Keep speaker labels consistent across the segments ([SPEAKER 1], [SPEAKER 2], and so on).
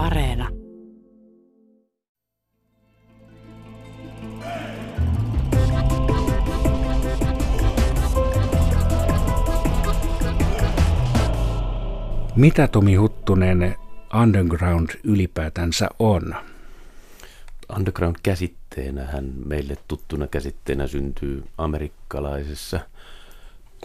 [SPEAKER 1] Areena.
[SPEAKER 2] Mitä Tomi Huttunen underground ylipäätänsä on?
[SPEAKER 3] Underground käsitteenä hän meille tuttuna käsitteenä syntyy amerikkalaisessa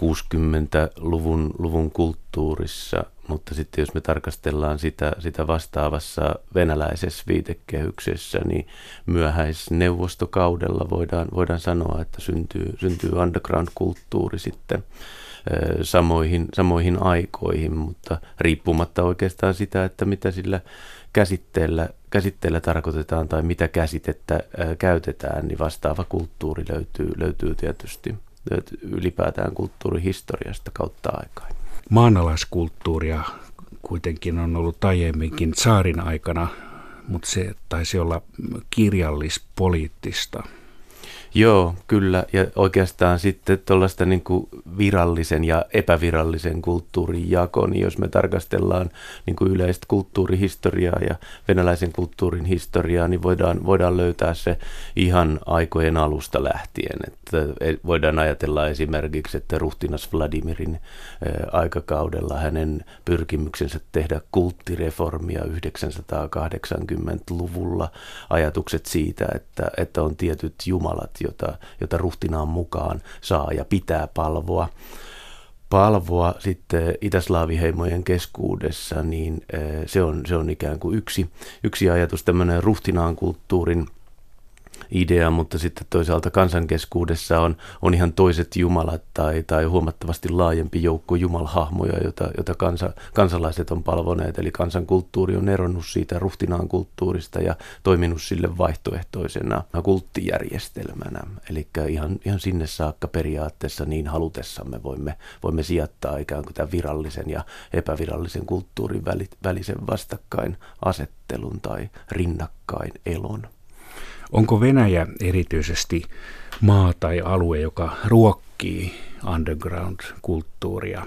[SPEAKER 3] 60-luvun luvun kulttuurissa, mutta sitten jos me tarkastellaan sitä, sitä vastaavassa venäläisessä viitekehyksessä, niin myöhäisneuvostokaudella voidaan, voidaan sanoa, että syntyy, syntyy underground-kulttuuri sitten samoihin, samoihin aikoihin, mutta riippumatta oikeastaan sitä, että mitä sillä käsitteellä, käsitteellä tarkoitetaan tai mitä käsitettä käytetään, niin vastaava kulttuuri löytyy, löytyy tietysti ylipäätään kulttuurihistoriasta kautta aikaa.
[SPEAKER 2] Maanalaiskulttuuria kuitenkin on ollut aiemminkin saarin aikana, mutta se taisi olla kirjallispoliittista.
[SPEAKER 3] Joo, kyllä. Ja oikeastaan sitten tuollaista niin virallisen ja epävirallisen kulttuurin jako, niin jos me tarkastellaan niin kuin yleistä kulttuurihistoriaa ja venäläisen kulttuurin historiaa, niin voidaan, voidaan löytää se ihan aikojen alusta lähtien. Että voidaan ajatella esimerkiksi, että ruhtinas Vladimirin aikakaudella hänen pyrkimyksensä tehdä kulttireformia 980-luvulla, ajatukset siitä, että, että on tietyt jumalat, jota, jota ruhtinaan mukaan saa ja pitää palvoa. Palvoa sitten itäslaaviheimojen keskuudessa, niin eh, se on, se on ikään kuin yksi, yksi ajatus, tämmöinen ruhtinaan kulttuurin idea, mutta sitten toisaalta kansankeskuudessa on, on ihan toiset jumalat tai, tai huomattavasti laajempi joukko jumalhahmoja, jota, jota kansa, kansalaiset on palvoneet. Eli kansankulttuuri on eronnut siitä ruhtinaan kulttuurista ja toiminut sille vaihtoehtoisena kulttijärjestelmänä. Eli ihan, ihan sinne saakka periaatteessa niin halutessamme voimme, voimme sijoittaa ikään kuin tämän virallisen ja epävirallisen kulttuurin välisen vastakkain asettelun tai rinnakkain elon.
[SPEAKER 2] Onko Venäjä erityisesti maa tai alue, joka ruokkii underground-kulttuuria?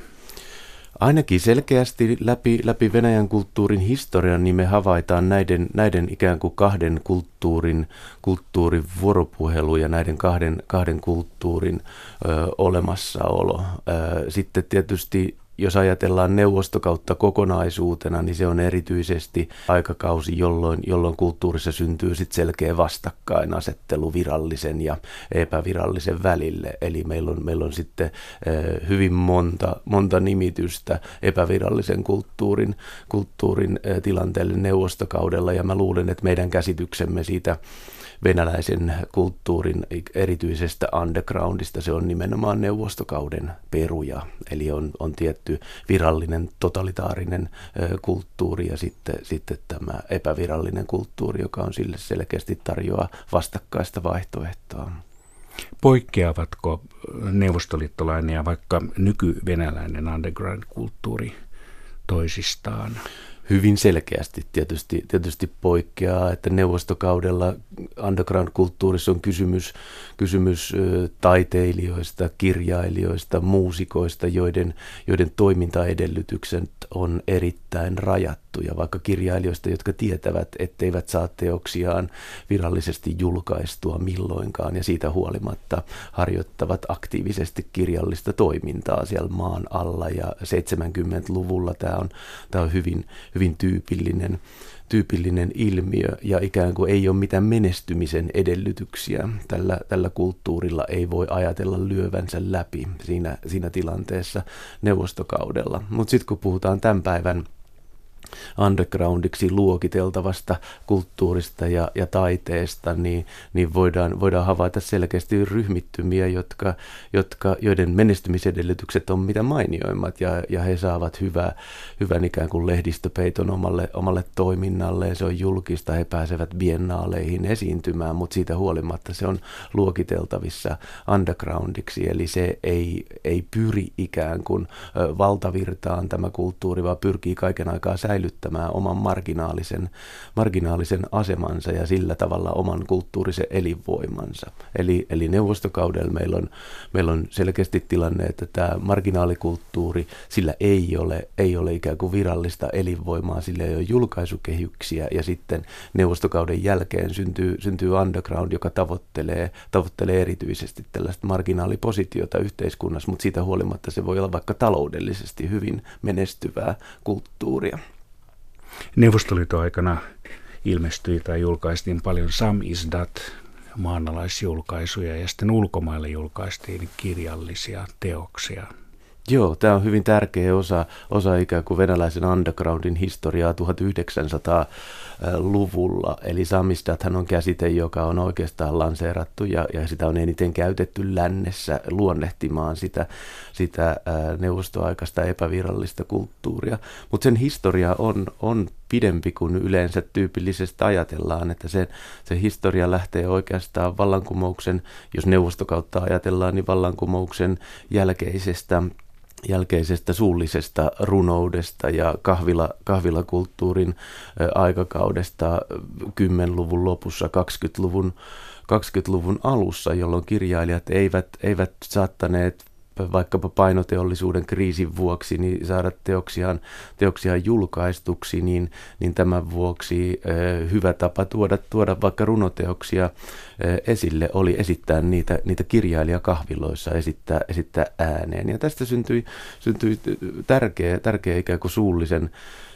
[SPEAKER 3] Ainakin selkeästi läpi, läpi Venäjän kulttuurin historian niin me havaitaan näiden, näiden ikään kuin kahden kulttuurin, kulttuurin vuoropuhelu ja näiden kahden, kahden kulttuurin ö, olemassaolo. Ö, sitten tietysti jos ajatellaan neuvostokautta kokonaisuutena, niin se on erityisesti aikakausi, jolloin, jolloin kulttuurissa syntyy sit selkeä vastakkainasettelu virallisen ja epävirallisen välille. Eli meillä on, meillä on sitten hyvin monta, monta nimitystä epävirallisen kulttuurin, kulttuurin tilanteelle neuvostokaudella, ja mä luulen, että meidän käsityksemme siitä venäläisen kulttuurin erityisestä undergroundista. Se on nimenomaan neuvostokauden peruja, eli on, on tietty virallinen totalitaarinen kulttuuri ja sitten, sitten tämä epävirallinen kulttuuri, joka on sille selkeästi tarjoaa vastakkaista vaihtoehtoa.
[SPEAKER 2] Poikkeavatko neuvostoliittolainen ja vaikka nykyvenäläinen underground-kulttuuri toisistaan?
[SPEAKER 3] Hyvin selkeästi tietysti, tietysti poikkeaa, että neuvostokaudella underground-kulttuurissa on kysymys, kysymys taiteilijoista, kirjailijoista, muusikoista, joiden, joiden toimintaedellytykset on erittäin rajattuja, vaikka kirjailijoista, jotka tietävät, etteivät saa teoksiaan virallisesti julkaistua milloinkaan ja siitä huolimatta harjoittavat aktiivisesti kirjallista toimintaa siellä maan alla ja 70-luvulla tämä on, tämä on hyvin, hyvin tyypillinen, tyypillinen ilmiö ja ikään kuin ei ole mitään menestymisen edellytyksiä. Tällä, tällä kulttuurilla ei voi ajatella lyövänsä läpi siinä, siinä tilanteessa neuvostokaudella. Mutta sitten kun puhutaan tämän päivän undergroundiksi luokiteltavasta kulttuurista ja, ja taiteesta, niin, niin voidaan, voidaan havaita selkeästi ryhmittymiä, jotka, jotka, joiden menestymisedellytykset on mitä mainioimmat ja, ja he saavat hyvää, hyvän ikään kuin lehdistöpeiton omalle, omalle toiminnalle. Se on julkista, he pääsevät biennaaleihin esiintymään, mutta siitä huolimatta se on luokiteltavissa undergroundiksi, eli se ei, ei pyri ikään kuin valtavirtaan tämä kulttuuri, vaan pyrkii kaiken aikaa säilyttämään säilyttämään oman marginaalisen, marginaalisen asemansa ja sillä tavalla oman kulttuurisen elinvoimansa. Eli, eli neuvostokaudella meillä on, meillä on selkeästi tilanne, että tämä marginaalikulttuuri, sillä ei ole, ei ole ikään kuin virallista elinvoimaa, sillä ei ole julkaisukehyksiä ja sitten neuvostokauden jälkeen syntyy, syntyy underground, joka tavoittelee, tavoittelee erityisesti tällaista marginaalipositiota yhteiskunnassa, mutta siitä huolimatta se voi olla vaikka taloudellisesti hyvin menestyvää kulttuuria.
[SPEAKER 2] Neuvostoliiton aikana ilmestyi tai julkaistiin paljon Sam is That maanalaisjulkaisuja ja sitten ulkomaille julkaistiin kirjallisia teoksia.
[SPEAKER 3] Joo, tämä on hyvin tärkeä osa, osa ikään kuin venäläisen undergroundin historiaa 1900-luvulla. Eli samistathan on käsite, joka on oikeastaan lanseerattu ja, ja sitä on eniten käytetty lännessä luonnehtimaan sitä, sitä neuvostoaikaista epävirallista kulttuuria. Mutta sen historia on, on pidempi kuin yleensä tyypillisesti ajatellaan, että se, se historia lähtee oikeastaan vallankumouksen, jos neuvostokautta ajatellaan, niin vallankumouksen jälkeisestä jälkeisestä suullisesta runoudesta ja kahvila, kahvilakulttuurin aikakaudesta 10-luvun lopussa, 20-luvun 20-luvun alussa, jolloin kirjailijat eivät, eivät saattaneet vaikkapa painoteollisuuden kriisin vuoksi niin saada teoksiaan, teoksiaan julkaistuksi, niin, niin tämän vuoksi eh, hyvä tapa tuoda, tuoda vaikka runoteoksia eh, esille oli esittää niitä, niitä kirjailijakahviloissa, esittää, esittää ääneen. Ja tästä syntyi, syntyi tärkeä, tärkeä ikään kuin suullisen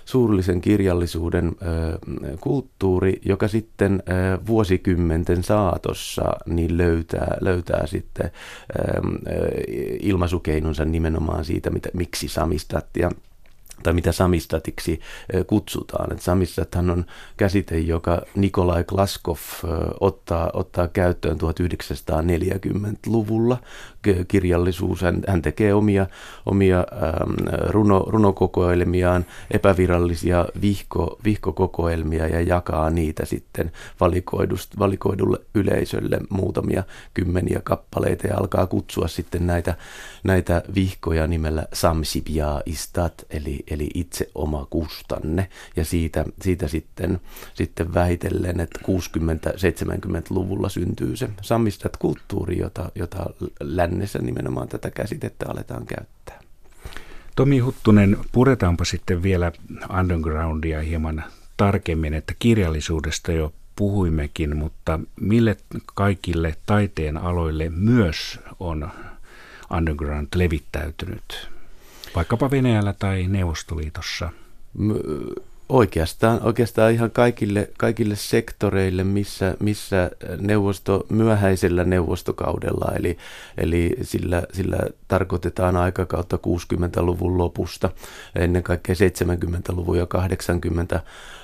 [SPEAKER 3] suurellisen kirjallisuuden kulttuuri, joka sitten vuosikymmenten saatossa niin löytää, löytää sitten ilmaisukeinonsa nimenomaan siitä, mitä, miksi samistat ja tai mitä samistatiksi kutsutaan. Et samistathan on käsite, joka Nikolai Klaskov ottaa, ottaa käyttöön 1940-luvulla. Kirjallisuus, hän, hän tekee omia, omia runo, runokokoelmiaan, epävirallisia vihko, vihkokokoelmia ja jakaa niitä sitten valikoidulle yleisölle muutamia kymmeniä kappaleita ja alkaa kutsua sitten näitä, näitä vihkoja nimellä Samsibia Istat, eli, eli itse oma kustanne. Ja siitä, siitä sitten, sitten vähitellen, että 60-70-luvulla syntyy se sammistat kulttuuri, jota, jota lännessä nimenomaan tätä käsitettä aletaan käyttää.
[SPEAKER 2] Tomi Huttunen, puretaanpa sitten vielä undergroundia hieman tarkemmin, että kirjallisuudesta jo puhuimmekin, mutta mille kaikille taiteen aloille myös on underground levittäytynyt? Vaikkapa Venäjällä tai Neuvostoliitossa?
[SPEAKER 3] Oikeastaan, oikeastaan ihan kaikille, kaikille sektoreille, missä, missä neuvosto, myöhäisellä neuvostokaudella, eli, eli sillä, sillä tarkoitetaan aikakautta 60-luvun lopusta, ennen kaikkea 70-luvun ja 80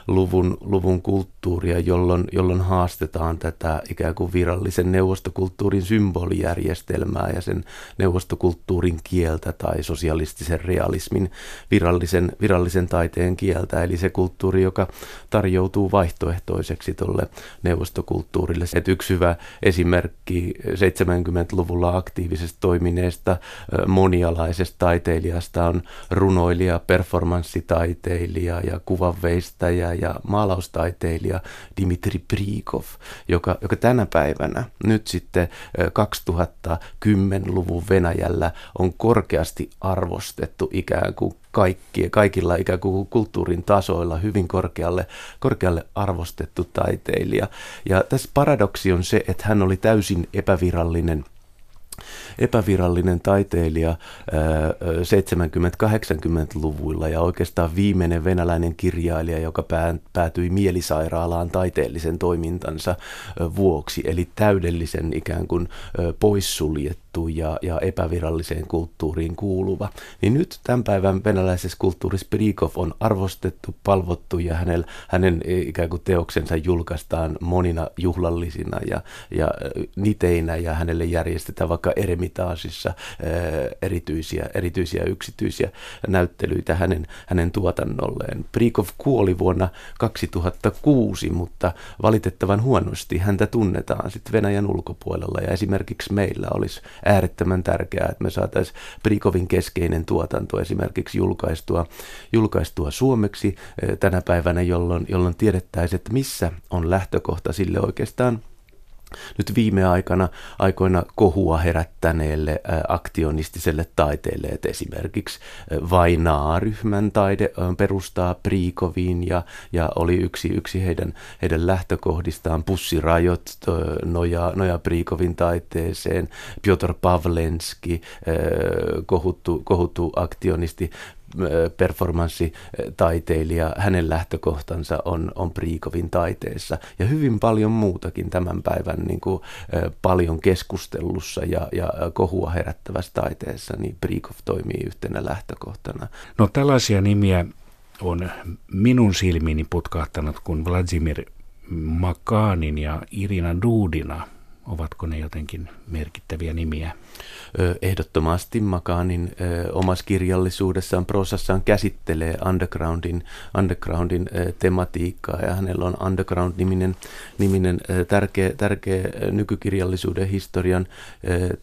[SPEAKER 3] luvun, luvun kulttuuria, jolloin, jolloin haastetaan tätä ikään kuin virallisen neuvostokulttuurin symbolijärjestelmää ja sen neuvostokulttuurin kieltä tai sosialistisen realismin virallisen, virallisen taiteen kieltä, eli se kulttuuri, joka tarjoutuu vaihtoehtoiseksi tuolle neuvostokulttuurille. Et yksi hyvä esimerkki 70-luvulla aktiivisesti toimineesta monialaisesta taiteilijasta on runoilija, performanssitaiteilija ja kuvanveistäjä ja maalaustaiteilija Dimitri Prikov, joka, joka tänä päivänä nyt sitten 2010-luvun Venäjällä on korkeasti arvostettu ikään kuin kaikki, kaikilla ikään kuin kulttuurin tasoilla hyvin korkealle, korkealle arvostettu taiteilija. Ja tässä paradoksi on se, että hän oli täysin epävirallinen – epävirallinen taiteilija 70-80-luvuilla ja oikeastaan viimeinen venäläinen kirjailija, joka päätyi mielisairaalaan taiteellisen toimintansa vuoksi, eli täydellisen ikään kuin poissuljettu tunnettu ja, ja epäviralliseen kulttuuriin kuuluva. Niin nyt tämän päivän venäläisessä kulttuurissa Prikov on arvostettu, palvottu ja hänen, hänen ikään kuin teoksensa julkaistaan monina juhlallisina ja, ja niteinä ja hänelle järjestetään vaikka eremitaasissa erityisiä, erityisiä yksityisiä näyttelyitä hänen, hänen tuotannolleen. Prikov kuoli vuonna 2006, mutta valitettavan huonosti häntä tunnetaan sitten Venäjän ulkopuolella ja esimerkiksi meillä olisi äärettömän tärkeää, että me saataisiin Prikovin keskeinen tuotanto esimerkiksi julkaistua, julkaistua suomeksi tänä päivänä, jolloin, jolloin tiedettäisiin, että missä on lähtökohta sille oikeastaan nyt viime aikana aikoina kohua herättäneelle aktionistiselle taiteelle, että esimerkiksi Vainaa-ryhmän taide perustaa Priikoviin ja, ja oli yksi, yksi heidän, heidän lähtökohdistaan. Pussirajot nojaa, noja Priikovin taiteeseen, Piotr Pavlenski, kohuttu, kohuttu aktionisti, performanssitaiteilija, hänen lähtökohtansa on, on Priikovin taiteessa ja hyvin paljon muutakin tämän päivän niin kuin, paljon keskustelussa ja, ja kohua herättävässä taiteessa, niin Priikov toimii yhtenä lähtökohtana.
[SPEAKER 2] No tällaisia nimiä on minun silmiini putkahtanut kuin Vladimir Makanin ja Irina Dudina. Ovatko ne jotenkin merkittäviä nimiä?
[SPEAKER 3] ehdottomasti Makanin omassa kirjallisuudessaan, prosassaan käsittelee undergroundin, undergroundin tematiikkaa ja hänellä on Underground-niminen niminen, tärkeä, tärkeä nykykirjallisuuden historian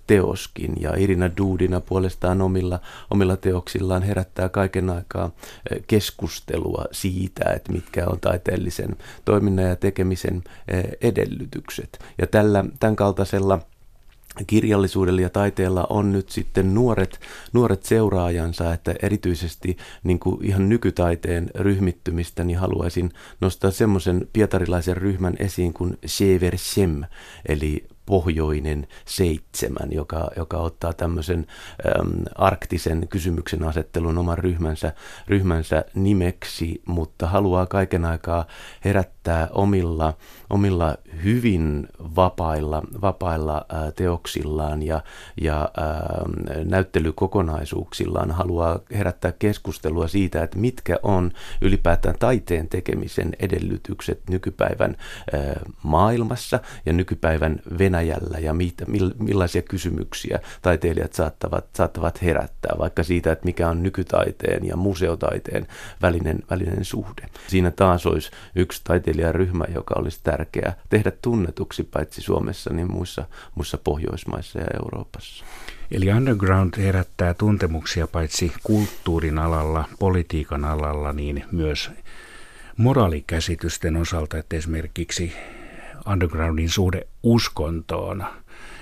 [SPEAKER 3] teoskin ja Irina Duudina puolestaan omilla, omilla teoksillaan herättää kaiken aikaa keskustelua siitä, että mitkä on taiteellisen toiminnan ja tekemisen edellytykset. Ja tällä, tämän kaltaisella kirjallisuudella ja taiteella on nyt sitten nuoret, nuoret seuraajansa, että erityisesti niin kuin ihan nykytaiteen ryhmittymistä, niin haluaisin nostaa semmoisen pietarilaisen ryhmän esiin kuin Sever Shem, eli pohjoinen seitsemän, joka, joka ottaa tämmöisen äm, arktisen kysymyksen asettelun oman ryhmänsä, ryhmänsä nimeksi, mutta haluaa kaiken aikaa herättää omilla, omilla hyvin vapailla, vapailla teoksillaan ja, ja näyttelykokonaisuuksillaan haluaa herättää keskustelua siitä, että mitkä on ylipäätään taiteen tekemisen edellytykset nykypäivän maailmassa ja nykypäivän Venäjällä ja mitä, millaisia kysymyksiä taiteilijat saattavat, saattavat herättää, vaikka siitä, että mikä on nykytaiteen ja museotaiteen välinen, välinen suhde. Siinä taas olisi yksi taiteilijaryhmä, joka olisi tärkeää tehdä tunnetuksi paitsi Suomessa, niin muissa, muissa Pohjoismaissa ja Euroopassa.
[SPEAKER 2] Eli underground herättää tuntemuksia paitsi kulttuurin alalla, politiikan alalla, niin myös moraalikäsitysten osalta, että esimerkiksi undergroundin suhde uskontoon.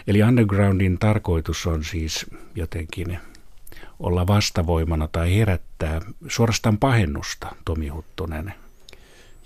[SPEAKER 2] Eli undergroundin tarkoitus on siis jotenkin olla vastavoimana tai herättää suorastaan pahennusta, Tomi Huttunen.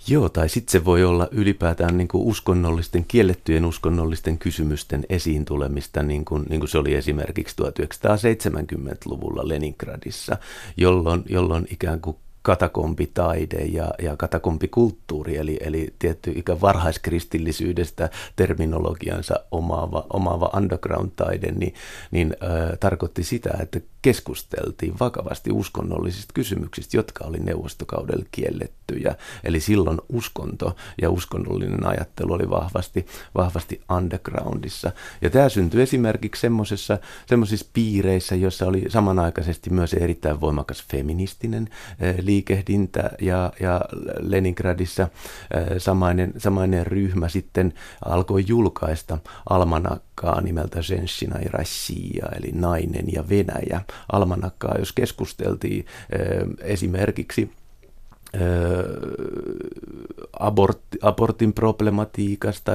[SPEAKER 3] Joo, tai sitten se voi olla ylipäätään niin kuin uskonnollisten, kiellettyjen uskonnollisten kysymysten esiin tulemista, niin kuin, niin kuin se oli esimerkiksi 1970-luvulla Leningradissa, jolloin, jolloin ikään kuin katakompitaide ja, ja katakompikulttuuri, eli, eli tietty ikä varhaiskristillisyydestä terminologiansa omaava, omaava underground-taide, niin, niin äh, tarkoitti sitä, että keskusteltiin vakavasti uskonnollisista kysymyksistä, jotka oli neuvostokaudella kiellettyjä. Eli silloin uskonto ja uskonnollinen ajattelu oli vahvasti, vahvasti undergroundissa. Ja tämä syntyi esimerkiksi semmoisissa piireissä, joissa oli samanaikaisesti myös erittäin voimakas feministinen liikehdintä ja, ja Leningradissa samainen, samainen ryhmä sitten alkoi julkaista almanakkaa nimeltä Zhenshina ja Rassia, eli nainen ja Venäjä. Almanakkaa, jos keskusteltiin esimerkiksi abortti, abortin problematiikasta,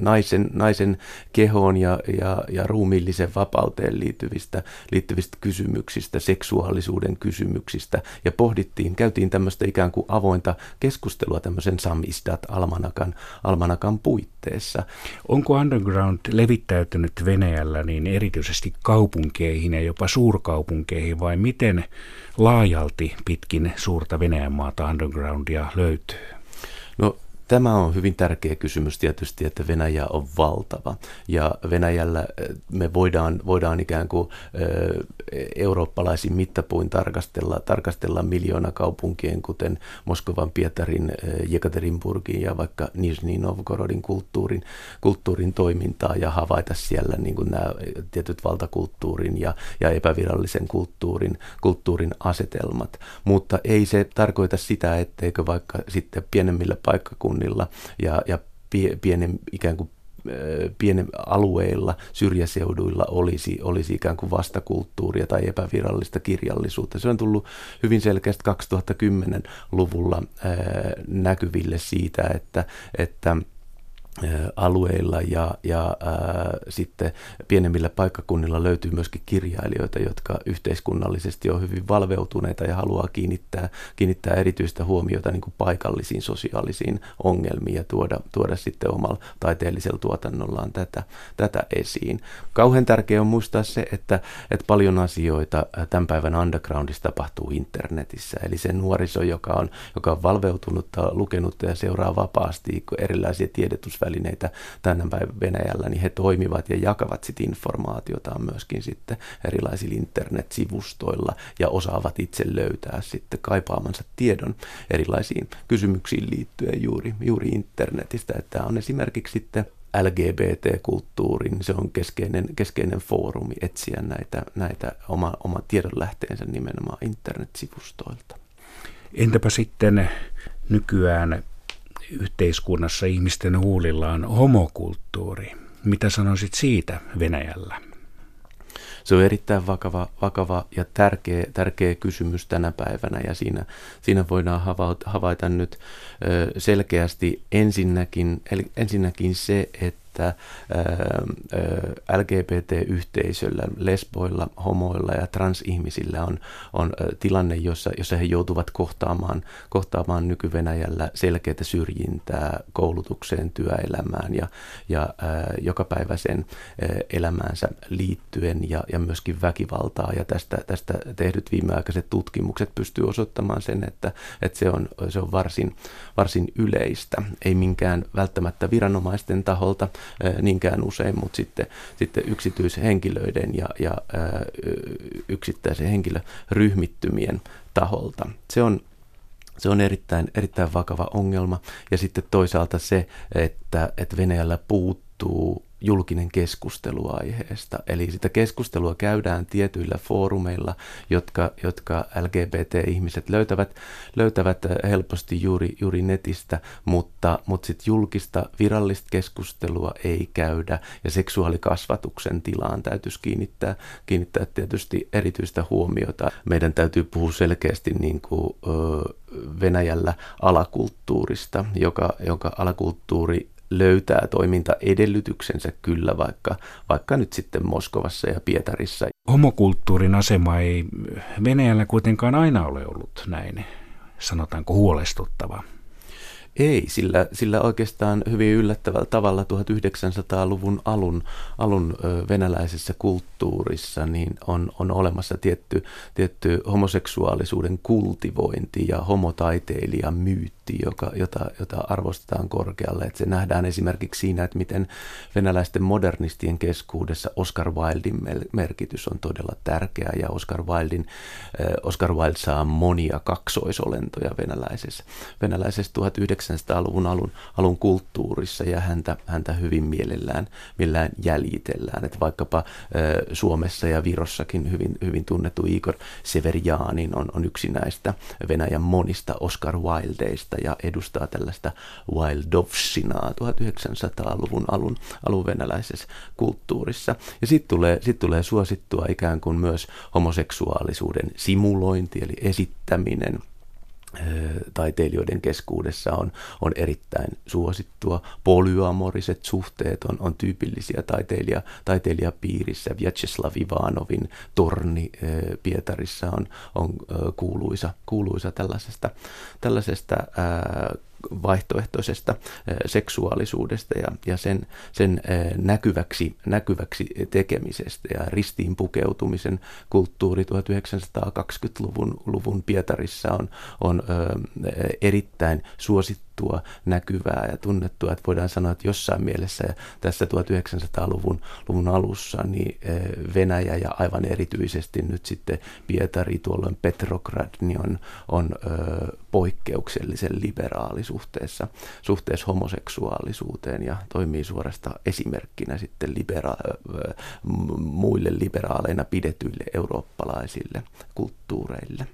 [SPEAKER 3] naisen, naisen kehoon ja, ja, ja ruumiillisen vapauteen liittyvistä, liittyvistä kysymyksistä, seksuaalisuuden kysymyksistä ja pohdittiin, käytiin tämmöistä ikään kuin avointa keskustelua tämmöisen samistat almanakan, almanakan puitteissa.
[SPEAKER 2] Onko underground levittäytynyt Venäjällä niin erityisesti kaupunkeihin ja jopa suurkaupunkeihin vai miten laajalti pitkin suurta Venäjän maata undergroundia löytyy?
[SPEAKER 3] No Tämä on hyvin tärkeä kysymys tietysti, että Venäjä on valtava ja Venäjällä eh, me voidaan, voidaan ikään kuin eh, eurooppalaisin mittapuin tarkastella, tarkastella miljoona kaupunkien, kuten Moskovan, Pietarin, eh, Jekaterinburgin ja vaikka Nizhny Novgorodin kulttuurin, kulttuurin toimintaa ja havaita siellä niin kuin nämä tietyt valtakulttuurin ja, ja epävirallisen kulttuurin, kulttuurin asetelmat. Mutta ei se tarkoita sitä, etteikö vaikka sitten pienemmillä paikkakunnilla ja, ja pienen ikään kuin pienen alueilla, syrjäseuduilla olisi, olisi ikään kuin vastakulttuuria tai epävirallista kirjallisuutta. Se on tullut hyvin selkeästi 2010-luvulla näkyville siitä, että, että alueilla ja, ja ää, sitten pienemmillä paikkakunnilla löytyy myöskin kirjailijoita, jotka yhteiskunnallisesti on hyvin valveutuneita ja haluaa kiinnittää, kiinnittää erityistä huomiota niin kuin paikallisiin sosiaalisiin ongelmiin ja tuoda, tuoda sitten omalla taiteellisella tuotannollaan tätä, tätä esiin. Kauhean tärkeää on muistaa se, että, että paljon asioita tämän päivän undergroundissa tapahtuu internetissä, eli se nuoriso, joka on, joka on valveutunutta, lukenut ja seuraa vapaasti erilaisia tiedetusvälineitä, tiedotusvälineitä tänä päivän Venäjällä, niin he toimivat ja jakavat sit informaatiotaan myöskin sitten erilaisilla internetsivustoilla ja osaavat itse löytää sitten kaipaamansa tiedon erilaisiin kysymyksiin liittyen juuri, juuri internetistä. Että on esimerkiksi sitten LGBT-kulttuurin, se on keskeinen, keskeinen foorumi etsiä näitä, näitä oma, oma tiedonlähteensä nimenomaan internetsivustoilta.
[SPEAKER 2] Entäpä sitten nykyään yhteiskunnassa ihmisten huulilla on homokulttuuri. Mitä sanoisit siitä Venäjällä?
[SPEAKER 3] Se on erittäin vakava, vakava ja tärkeä, tärkeä kysymys tänä päivänä ja siinä, siinä voidaan havaita, havaita nyt selkeästi ensinnäkin, ensinnäkin se, että että LGBT-yhteisöllä, lesboilla, homoilla ja transihmisillä on, on tilanne, jossa, jossa he joutuvat kohtaamaan, kohtaamaan nyky-Venäjällä selkeää syrjintää koulutukseen, työelämään ja, ja jokapäiväiseen elämäänsä liittyen ja, ja myöskin väkivaltaa. Ja tästä, tästä tehdyt viimeaikaiset tutkimukset pystyy osoittamaan sen, että, että se on, se on varsin, varsin yleistä. Ei minkään välttämättä viranomaisten taholta, niinkään usein, mutta sitten, sitten yksityishenkilöiden ja, ja yksittäisen henkilöryhmittymien taholta. Se on, se on erittäin, erittäin vakava ongelma. Ja sitten toisaalta se, että, että Venäjällä puuttuu julkinen keskustelu aiheesta. Eli sitä keskustelua käydään tietyillä foorumeilla, jotka, jotka LGBT-ihmiset löytävät, löytävät helposti juuri, juuri netistä, mutta, mutta sitten julkista virallista keskustelua ei käydä ja seksuaalikasvatuksen tilaan täytyisi kiinnittää, kiinnittää tietysti erityistä huomiota. Meidän täytyy puhua selkeästi niin kuin, Venäjällä alakulttuurista, joka, joka alakulttuuri löytää toimintaedellytyksensä kyllä vaikka, vaikka nyt sitten Moskovassa ja Pietarissa.
[SPEAKER 2] Homokulttuurin asema ei Venäjällä kuitenkaan aina ole ollut näin, sanotaanko huolestuttava.
[SPEAKER 3] Ei, sillä, sillä oikeastaan hyvin yllättävällä tavalla 1900-luvun alun, alun venäläisessä kulttuurissa niin on, on olemassa tietty, tietty homoseksuaalisuuden kultivointi ja homotaiteilijan myytti, joka, jota, jota arvostetaan korkealle. Että se nähdään esimerkiksi siinä, että miten venäläisten modernistien keskuudessa Oscar Wildin merkitys on todella tärkeä ja Oscar Wildin, Oscar Wilde saa monia kaksoisolentoja venäläisessä, venäläisessä 1900 1900-luvun alun, alun kulttuurissa ja häntä, häntä hyvin mielellään, millään jäljitellään. Että vaikkapa Suomessa ja Virossakin hyvin, hyvin tunnettu Igor Severianin on, on yksi näistä Venäjän monista Oscar Wildeista ja edustaa tällaista Wildovsinaa 1900-luvun alun, alun venäläisessä kulttuurissa. Ja sitten tulee, sit tulee suosittua ikään kuin myös homoseksuaalisuuden simulointi eli esittäminen – taiteilijoiden keskuudessa on, on erittäin suosittua. Polyamoriset suhteet on, on tyypillisiä taiteilija, taiteilijapiirissä. Vyacheslav Ivanovin torni Pietarissa on, on kuuluisa, kuuluisa tällaisesta, tällaisesta ää, vaihtoehtoisesta seksuaalisuudesta ja, ja sen, sen näkyväksi, näkyväksi tekemisestä ja ristiin pukeutumisen kulttuuri 1920-luvun luvun Pietarissa on, on ö, erittäin suosittu tunnettua, näkyvää ja tunnettua, että voidaan sanoa, että jossain mielessä tässä 1900-luvun luvun alussa niin eh, Venäjä ja aivan erityisesti nyt sitten Pietari, tuolloin Petrograd, niin on, on poikkeuksellisen liberaali suhteessa, suhteessa homoseksuaalisuuteen ja toimii suorasta esimerkkinä sitten libera- muille liberaaleina pidetyille eurooppalaisille kulttuureille.